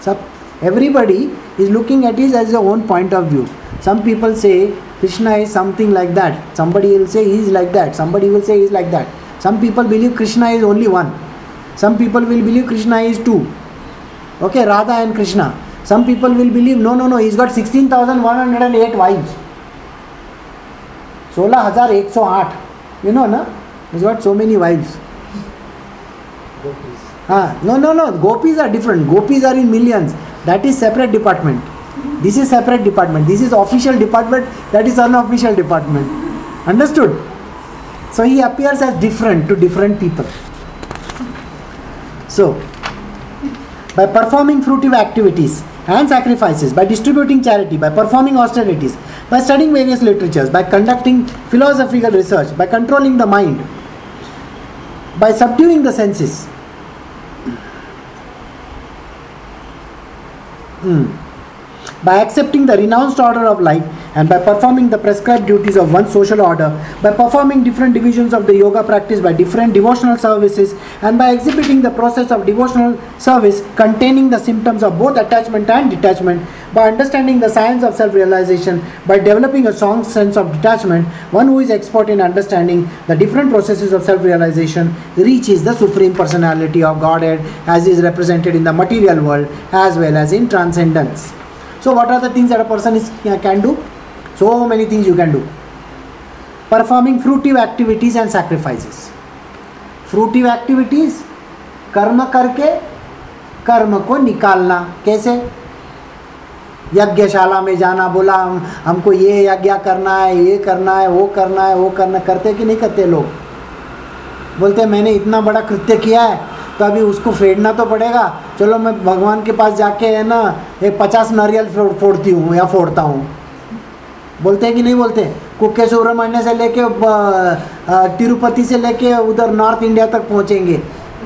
Sab everybody is looking at it as their own point of view. Some people say krishna is something like that. Somebody will say he is like that. Somebody will say he is like that. Some people believe krishna is only one. Some people will believe krishna is two. Okay radha and krishna. Some people will believe no no no he's got 16108 wives. 16108 you know na? He's got so many wives. Ah, no, no, no. Gopis are different. Gopis are in millions. That is separate department. This is separate department. This is official department. That is unofficial department. Understood? So he appears as different to different people. So, by performing fruitive activities and sacrifices, by distributing charity, by performing austerities, by studying various literatures, by conducting philosophical research, by controlling the mind, by subduing the senses, Hmm. By accepting the renounced order of life and by performing the prescribed duties of one social order, by performing different divisions of the yoga practice by different devotional services, and by exhibiting the process of devotional service containing the symptoms of both attachment and detachment, by understanding the science of self realization, by developing a strong sense of detachment, one who is expert in understanding the different processes of self realization reaches the Supreme Personality of Godhead as is represented in the material world as well as in transcendence. So, what are the things that a person is, can do? So many things you can do. Performing fruitive activities and sacrifices. Fruitive activities, कर्म करके कर्म को निकालना कैसे यज्ञशाला में जाना बोला हम हमको ये यज्ञ करना है ये करना है वो करना है वो करना करते कि नहीं करते लोग बोलते मैंने इतना बड़ा कृत्य किया है तो अभी उसको फेड़ना तो पड़ेगा चलो मैं भगवान के पास जाके है ना एक पचास नारियल फोड़ती हूँ या फोड़ता हूँ बोलते हैं कि नहीं बोलते? कुके सुब्रमण्य से लेके तिरुपति से लेके उधर नॉर्थ इंडिया तक पहुँचेंगे।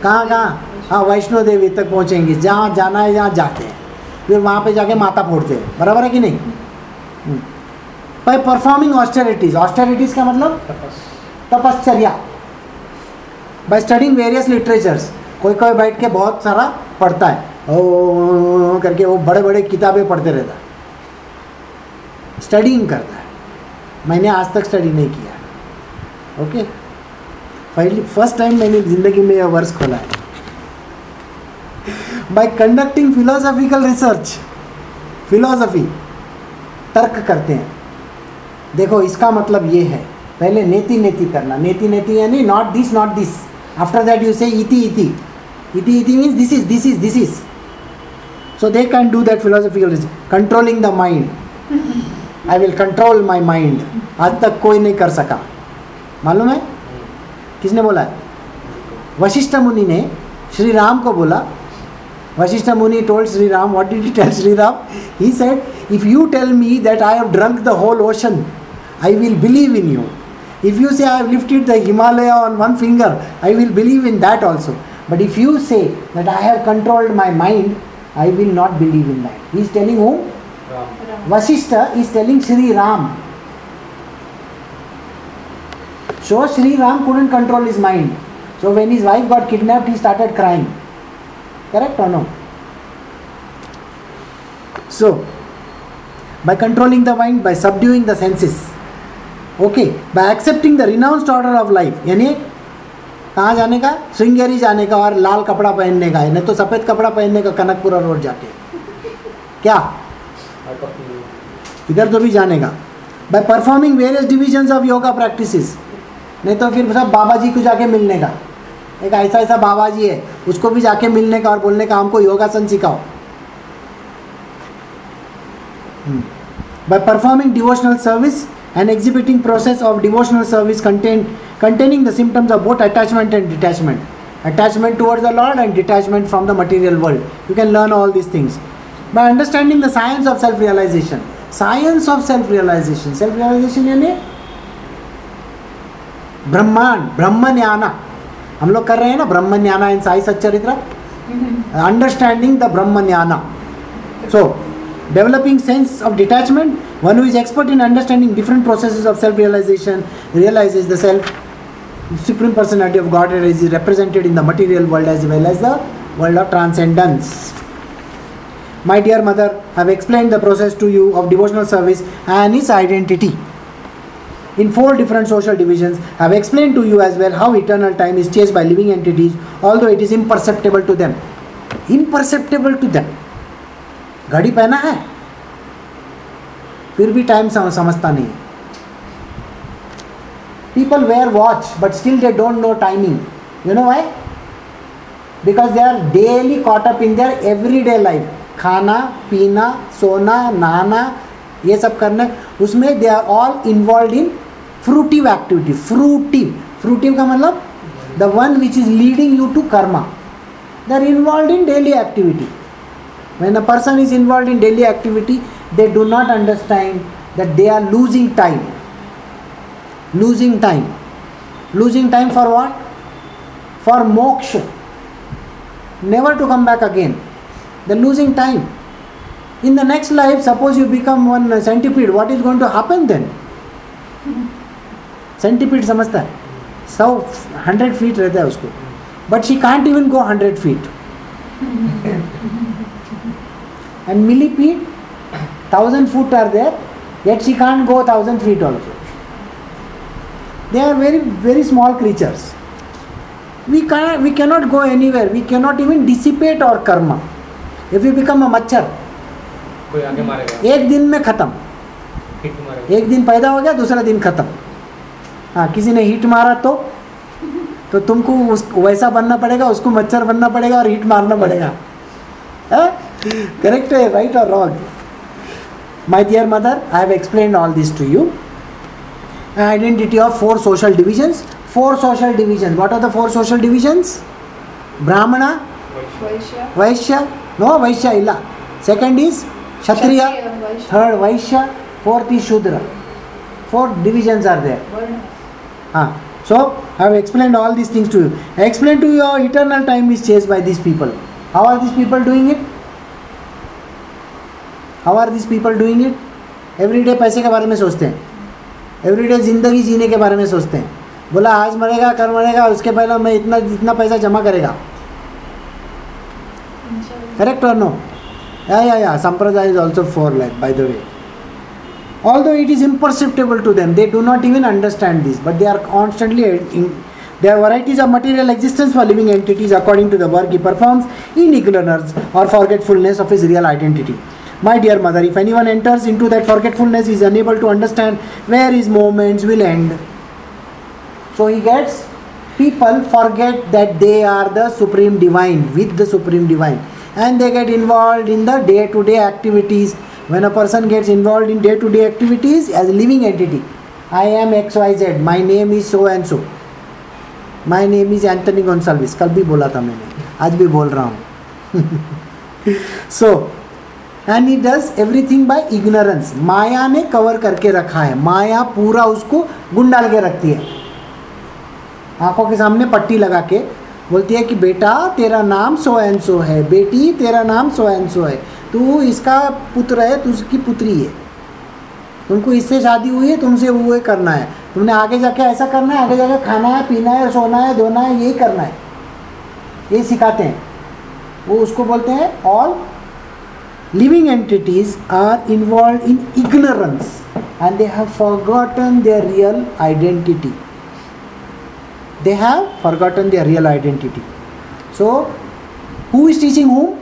कहाँ कहाँ? हाँ वैष्णो देवी तक पहुँचेंगे। जहाँ जाना है जहाँ जाते हैं। फिर वहाँ पे जाके माता फोड़ते हैं। बराबर है कि नहीं? बाय परफॉर्मिंग ऑस्टेरिटीज ऑस्टेरिटीज का मतलब? तपश्चर्या। बाय स्टडिंग वेरियस लिटरेचर्स कोई कोई बैठ के बहुत सारा पढ़ता है। ओ करके वो बड़े बड़े किताबें पढ़ते रहता है। स्टडिंग करता है। मैंने आज तक स्टडी नहीं किया। ओके पहली फ़र्स्ट टाइम मैंने ज़िंदगी में यह वर्ष खोला है। By conducting philosophical research philosophy तर्क करते हैं। देखो, इसका मतलब ये है, पहले नेति नेति करना। नेति नेति यानी not this not this after that you say इति इति। इति इति means this is this is this is so they can do that philosophical controlling the mind I will control my mind आज तक कोई नहीं कर सका। मालूम है? किसने बोला? है वशिष्ठ मुनि ने श्री राम को बोला। Vashishtha Muni told Shri Ram what did you tell Shri Ram? He said if you tell me that I have drunk the whole ocean I will believe in you if you say I have lifted the Himalaya on one finger I will believe in that also but if you say that I have controlled my mind I will not believe in that he is telling him Vashishtha is telling Shri Ram so Shri Ram couldn't control his mind so when his wife got kidnap he started crying correct no so by controlling the mind by subduing the senses okay by accepting the renounced order of life यानी कहाँ जाने का श्रृंगेरी जाने का और लाल कपड़ा पहनने का नहीं तो सफ़ेद कपड़ा पहनने का कनकपुरा रोड जाके क्या इधर तो भी जाने का by performing various divisions of yoga practice नहीं तो फिर सब बाबा जी को जाके मिलने का। एक ऐसा ऐसा बाबा जी है, उसको भी जाके मिलने का और बोलने का, हमको योगासन सिखाओ। By performing devotional service and exhibiting process of devotional service containing the symptoms of both attachment and detachment attachment towards the lord and detachment from the material world you can learn all these things by understanding the science of self realization science of self realization self realization यानी ब्रह्मांड ब्रह्म ज्ञाना हम लोग कर रहे हैं ना ब्रह्म ज्ञाना in Sai Satcharitra understanding the ब्रह्म ज्ञाना so developing sense of detachment one who is expert in understanding different processes of self realization realizes the self supreme personality of godhead is represented in the material world as well as the world of transcendence my dear mother i have explained the process to you of devotional service and its identity in four different social divisions i have explained to you as well how eternal time is chased by living entities although it is imperceptible to them imperceptible to them घड़ी पहना है फिर भी time समझता नहीं है people wear watch but still they don't know timing you know why because they are daily caught up in their everyday life खाना, पीना, सोना, नहाना, ये सब करना, उसमें they are all involve in fruitive activity fruitive fruitive का मतलब the one which is leading you to karma they are involve in daily activity when a person is involve in daily activity they do not understand that they are losing time losing time losing time for what for moksha never to come back again they're losing time in the next life suppose you become one centipede what is going to happen then centipede समझता है सौ hundred feet रहता है उसको but she can't even go hundred feet [laughs] and millipede thousand foot are there yet she can't go thousand feet also they are very very small creatures we can we cannot go anywhere we cannot even dissipate our karma If you become a मच्छर कोई आगे मारेगा? एक दिन में खत्म। एक दिन पैदा हो गया दूसरा दिन खत्म। हाँ किसी ने हीट मारा तो तो तुमको उस वैसा बनना पड़ेगा उसको मच्छर बनना पड़ेगा और हीट मारना पड़ेगा। करेक्ट है राइट और wrong my dear mother I have explain all this to you identity of four social divisions. Four social divisions. What are the four social divisions? Brahmana vaishya vaishya vaishya kshatriya kshatriya, vaishya, third vaishya fourth is shudra four divisions are there वर्ण Ah, so I have explained all these things to you. I explained to you how eternal time is chased by these people. How are these people doing it? How are these people doing it? Every day पैसे के बारे में सोचते हैं every day ज़िंदगी जीने के बारे में सोचते हैं बोला आज मरेगा कल मरेगा उसके पहले मैं इतना इतना पैसा जमा करेगा Correct or no? Yeah, yeah, yeah. Sampradaya is also for life, by the way. Although it is imperceptible to them, they do not even understand this, but they are constantly in. There varieties of material existence for living entities according to the work he performs in ignorance or forgetfulness of his real identity. My dear mother, if anyone enters into that forgetfulness, he is unable to understand where his moments will end. So he gets people forget that they are the supreme divine with the supreme divine and they get involved in the day to day activities when a person gets involved in day to day activities as a living entity i am xyz my name is so and so my name is anthony gonsalves कल भी बोला था मैंने आज भी बोल रहा हूँ so and he does everything by ignorance माया ने कवर करके रखा है माया पूरा उसको गुंडाल के रखती है आँखों के सामने पट्टी लगा के बोलती है कि बेटा, तेरा नाम सो एंड सो है। बेटी, तेरा नाम सो एंड सो है। तू इसका पुत्र है, तू उसकी पुत्री है। तुमको इससे शादी हुई है, तुमसे वो करना है। तुमने आगे जाके ऐसा करना है, आगे जाके खाना है, पीना है, सोना है, धोना है, यही करना है। ये सिखाते हैं। वो उसको बोलते हैं all living entities are involve in ignorance and they have forgotten their real identity they have forgotten their real identity. So, who is teaching whom?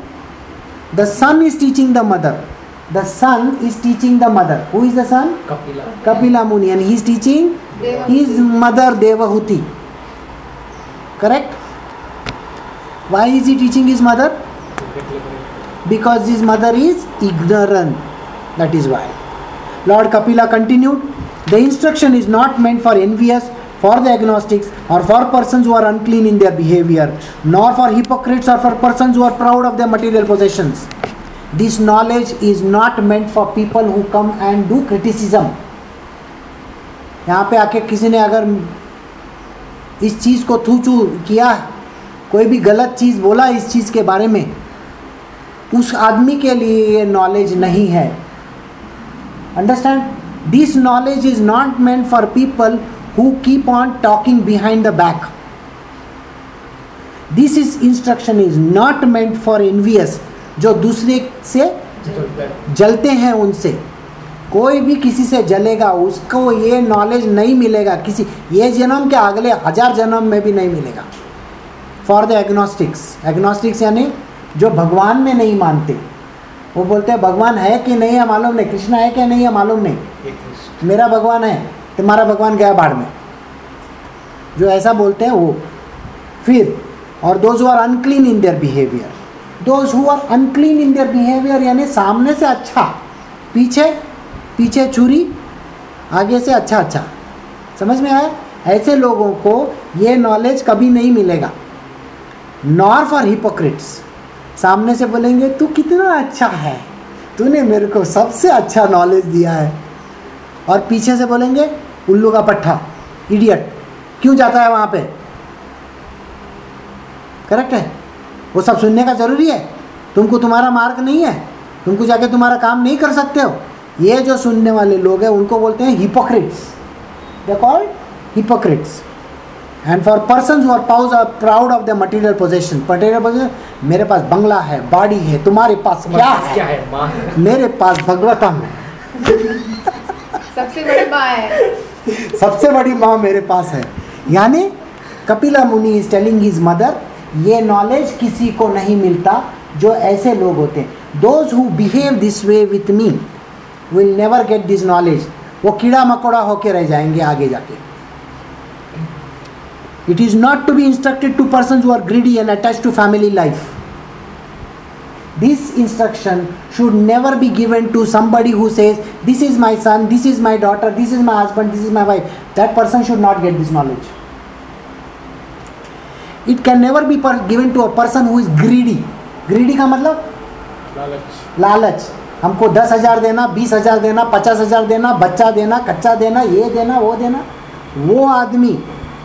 The son is teaching the mother. The son is teaching the mother. Who is the son? Kapila. Kapila Muni, and he is teaching Devahuti. his mother Devahuti. Correct? Why is he teaching his mother? Because his mother is ignorant. That is why. Lord Kapila continued The instruction is not meant for envious for the agnostics, or for persons who are unclean in their behavior, nor for hypocrites or for persons who are proud of their material possessions. This knowledge is not meant for people who come and do criticism. यहाँ पे आके किसी ने अगर इस चीज़ को थू चू किया कोई भी गलत चीज़ बोला इस चीज़ के बारे में उस आदमी के लिए ये नॉलेज नहीं है understand this knowledge is not meant for people who keep on talking behind the back this is instruction is not meant for envious जो दूसरे से जलते हैं उनसे। कोई भी किसी से जलेगा उसको ये नॉलेज नहीं मिलेगा किसी। ये जन्म के अगले हज़ार जन्म में भी नहीं मिलेगा। फॉर द एग्नोस्टिक्स एग्नोस्टिक्स यानी जो भगवान में नहीं मानते। वो बोलते हैं भगवान है कि नहीं है मालूम नहीं? कृष्णा है कि नहीं है मालूम नहीं? मेरा भगवान है। तुम्हारा भगवान गया बाढ़ में। जो ऐसा बोलते हैं वो। फिर, और those who are unclean in their behaviour those who are unclean in their behaviour यानी सामने से अच्छा पीछे पीछे चूरी, आगे से अच्छा अच्छा। समझ में आया? ऐसे लोगों को ये नॉलेज कभी नहीं मिलेगा। नॉर फॉर हिपोक्रिट्स सामने से बोलेंगे, तू कितना अच्छा है। तूने मेरे को सबसे अच्छा नॉलेज दिया है। और पीछे से बोलेंगे उल्लू का पट्ठा इडियट क्यों जाता है वहाँ पे? करेक्ट है? वो सब सुनने का ज़रूरी है। तुमको तुम्हारा मार्ग नहीं है। तुमको जाके तुम्हारा काम नहीं कर सकते हो। ये जो सुनने वाले लोग हैं उनको बोलते हैं hypocrites they called hypocrites and for person who are pause are proud of the material possession material possession मेरे पास बंगला है बाड़ी है तुम्हारे पास क्या है? क्या है? मेरे पास भगवतम है। सबसे बड़ी माँ है। सबसे बड़ी माँ मेरे पास है। यानी Kapila Muni is telling his mother ये नॉलेज किसी को नहीं मिलता जो ऐसे लोग होते हैं। Those who behave this way with me will never get this knowledge वो कीड़ा मकोड़ा होके रह जाएँगे आगे जाके। It is not to be instructed to person who are greedy and attach to family life this instruction should never be given to somebody who says this is my son this is my daughter this is my husband this is my wife that person should not get this knowledge it can never be per- given to a person who is greedy greedy का मतलब लालच लालच हमको दस हज़ार देना बीस हज़ार देना पचास हज़ार देना बच्चा देना कच्चा देना ये देना वो देना वो आदमी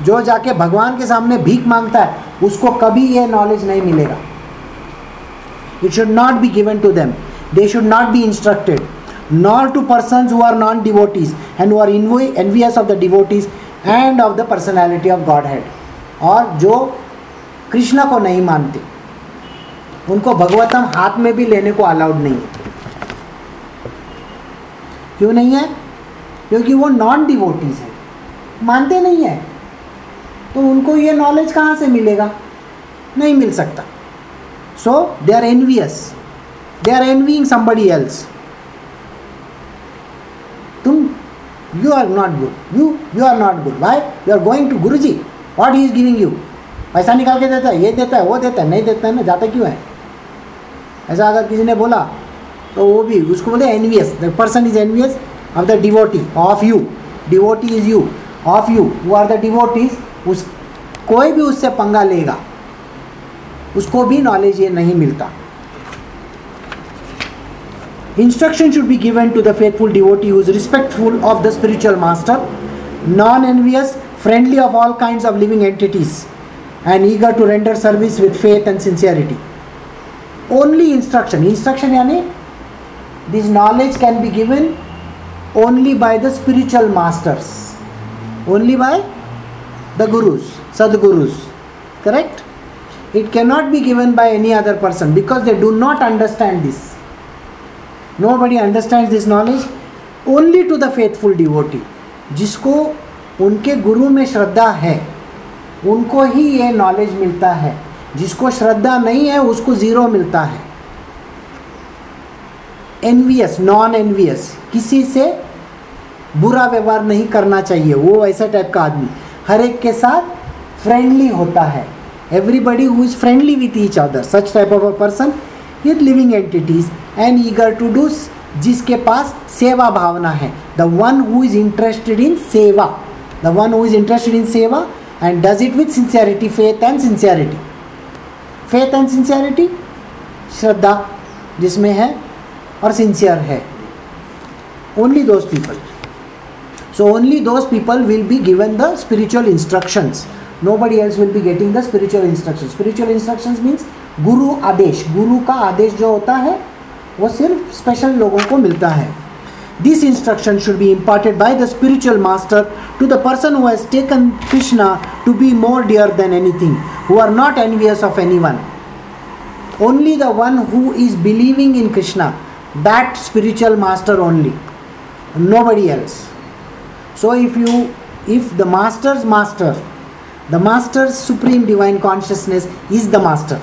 जो जाके भगवान के सामने भीख माँगता है उसको कभी ये नॉलेज नहीं मिलेगा it should not be given to them they should not be instructed nor to persons who are non devotees and who are envi- envious of the devotees and of the personality of Godhead और जो कृष्ण को नहीं मानते उनको भगवतम हाथ में भी लेने को अलाउड नहीं है क्यों नहीं है क्योंकि वो नॉन डिवोटीज है मानते नहीं है तो उनको ये नॉलेज कहाँ से मिलेगा नहीं मिल सकता they are envious they are envying somebody else तुम you are not good you you are not good why you are going to guru ji what he is giving you पैसा निकाल के देता है, ये देता है, वो देता है, नहीं देता है ना, जाता क्यों है? ऐसा अगर किसी ने बोला तो वो भी, उसको बोले envious the person is envious of the devotee of you devotee is you of you वो आर द डिवोटीज उस, कोई भी उससे पंगा लेगा। उसको भी नॉलेज ये नहीं मिलता। Instruction should be given to the faithful devotee who is respectful of the spiritual master non envious friendly of all kind of living entities and eager to render service with faith and sincerity only instruction instruction यानी this knowledge can be given only by the spiritual masters only by the gurus sadgurus correct It cannot be given by any other person because they do not understand this. nobody understands this knowledge only to the faithful devotee जिसको उनके गुरु में श्रद्धा है उनको ही ये knowledge मिलता है जिसको श्रद्धा नहीं है उसको ज़ीरो मिलता है एनवियस नॉन एनवियस किसी से बुरा व्यवहार नहीं करना चाहिए वो ऐसा टाइप का आदमी हर एक के साथ फ्रेंडली होता है everybody who is friendly with each other such type of a person with living entities and eager to do जिसके पास सेवा भावना है। The one who is interested in seva. The one who is interested in seva and does it with sincerity faith and sincerity faith and sincerity श्रद्धा, जिसमें है, और sincere है। Only those people so only those people will be given the spiritual instructions nobody else will be getting the spiritual instructions spiritual instructions means गुरु आदेश गुरु का आदेश जो होता है वो सिर्फ़ स्पेशल लोगों को मिलता है this instruction should be imparted by the spiritual master to the person who has taken krishna to be more dear than anything who are not envious of anyone only the one who is believing in krishna that spiritual master only nobody else so if you if the master's master the master's supreme divine consciousness is the master.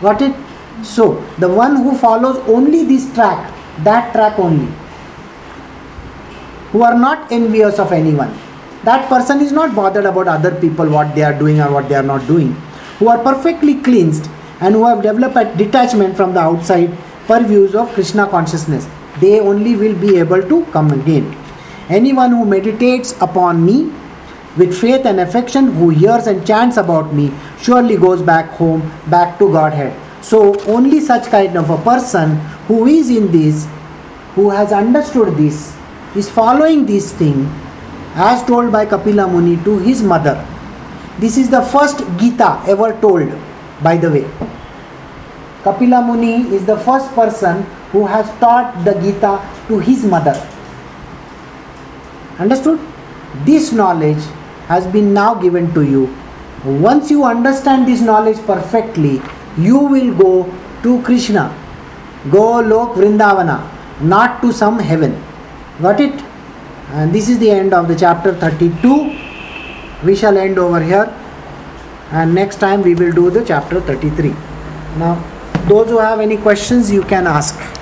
Got it? So the one who follows only this track that track only who are not envious of anyone that person is not bothered about other people what they are doing or what they are not doing who are perfectly cleansed and who have developed a detachment from the outside purviews of krishna consciousness they only will be able to come again. Anyone who meditates upon me with faith and affection who hears and chants about me surely goes back home back to godhead. So only such kind of a person who is in this who has understood this is following this thing as told by kapila muni to his mother. This is the first gita ever told by the way. Kapila muni is the first person who has taught the gita to his mother. Understood? This knowledge has been now given to you. Once you understand this knowledge perfectly you will go to krishna. Go lok vrindavana not to some heaven. Got it? And this is the end of the chapter 32 we shall end over here. And next time we will do the chapter 33 now those who have any questions you can ask